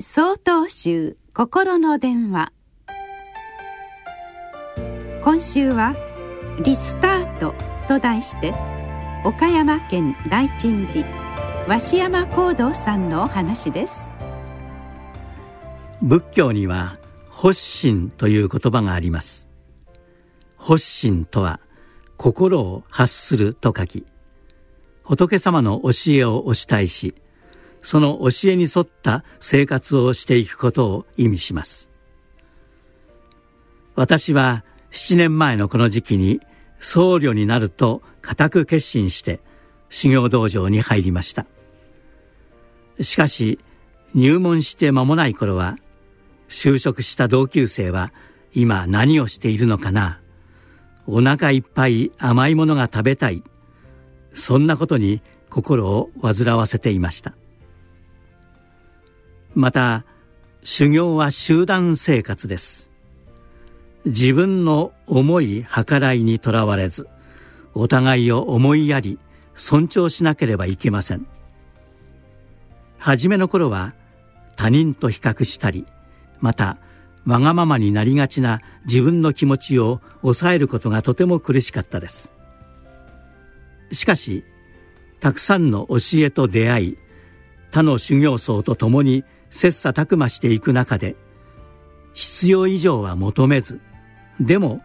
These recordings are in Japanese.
総統集心の電話。今週は「リスタート」と題して岡山県大鎮寺鷲山光道さんのお話です。仏教には「発心」という言葉があります。発心とは心を発すると書き仏様の教えをお慕いしその教えに沿った生活をしていくことを意味します。私は7年前のこの時期に僧侶になると固く決心して修行道場に入りました。しかし入門して間もない頃は就職した同級生は今何をしているのかな。お腹いっぱい甘いものが食べたい。そんなことに心を煩わせていました。また修行は集団生活です。自分の思い計らいにとらわれずお互いを思いやり尊重しなければいけません。初めの頃は他人と比較したりまたわがままになりがちな自分の気持ちを抑えることがとても苦しかったです。しかしたくさんの教えと出会い他の修行僧と共に切磋琢磨していく中で必要以上は求めずでも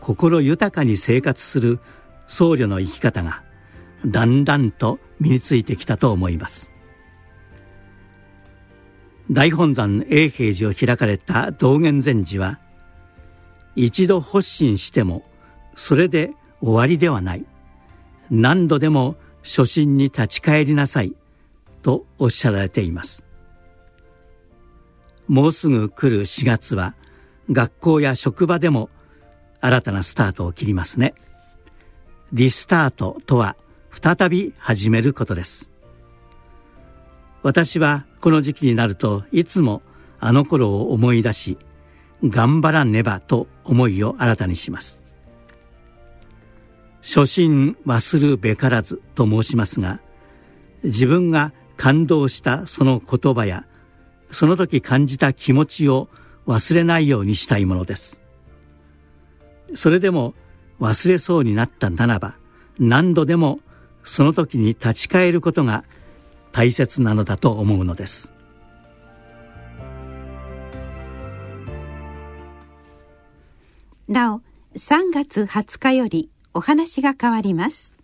心豊かに生活する僧侶の生き方がだんだんと身についてきたと思います。大本山永平寺を開かれた道元禅師は一度発心してもそれで終わりではない。何度でも初心に立ち返りなさいとおっしゃられています。もうすぐ来る4月は学校や職場でも新たなスタートを切りますね。リスタートとは再び始めることです。私はこの時期になるといつもあの頃を思い出し頑張らねばと思いを新たにします。初心忘るべからずと申しますが自分が感動したその言葉やその時感じた気持ちを忘れないようにしたいものです。それでも忘れそうになったならば何度でもその時に立ち返ることが大切なのだと思うのです。なお3月20日よりお話が変わります。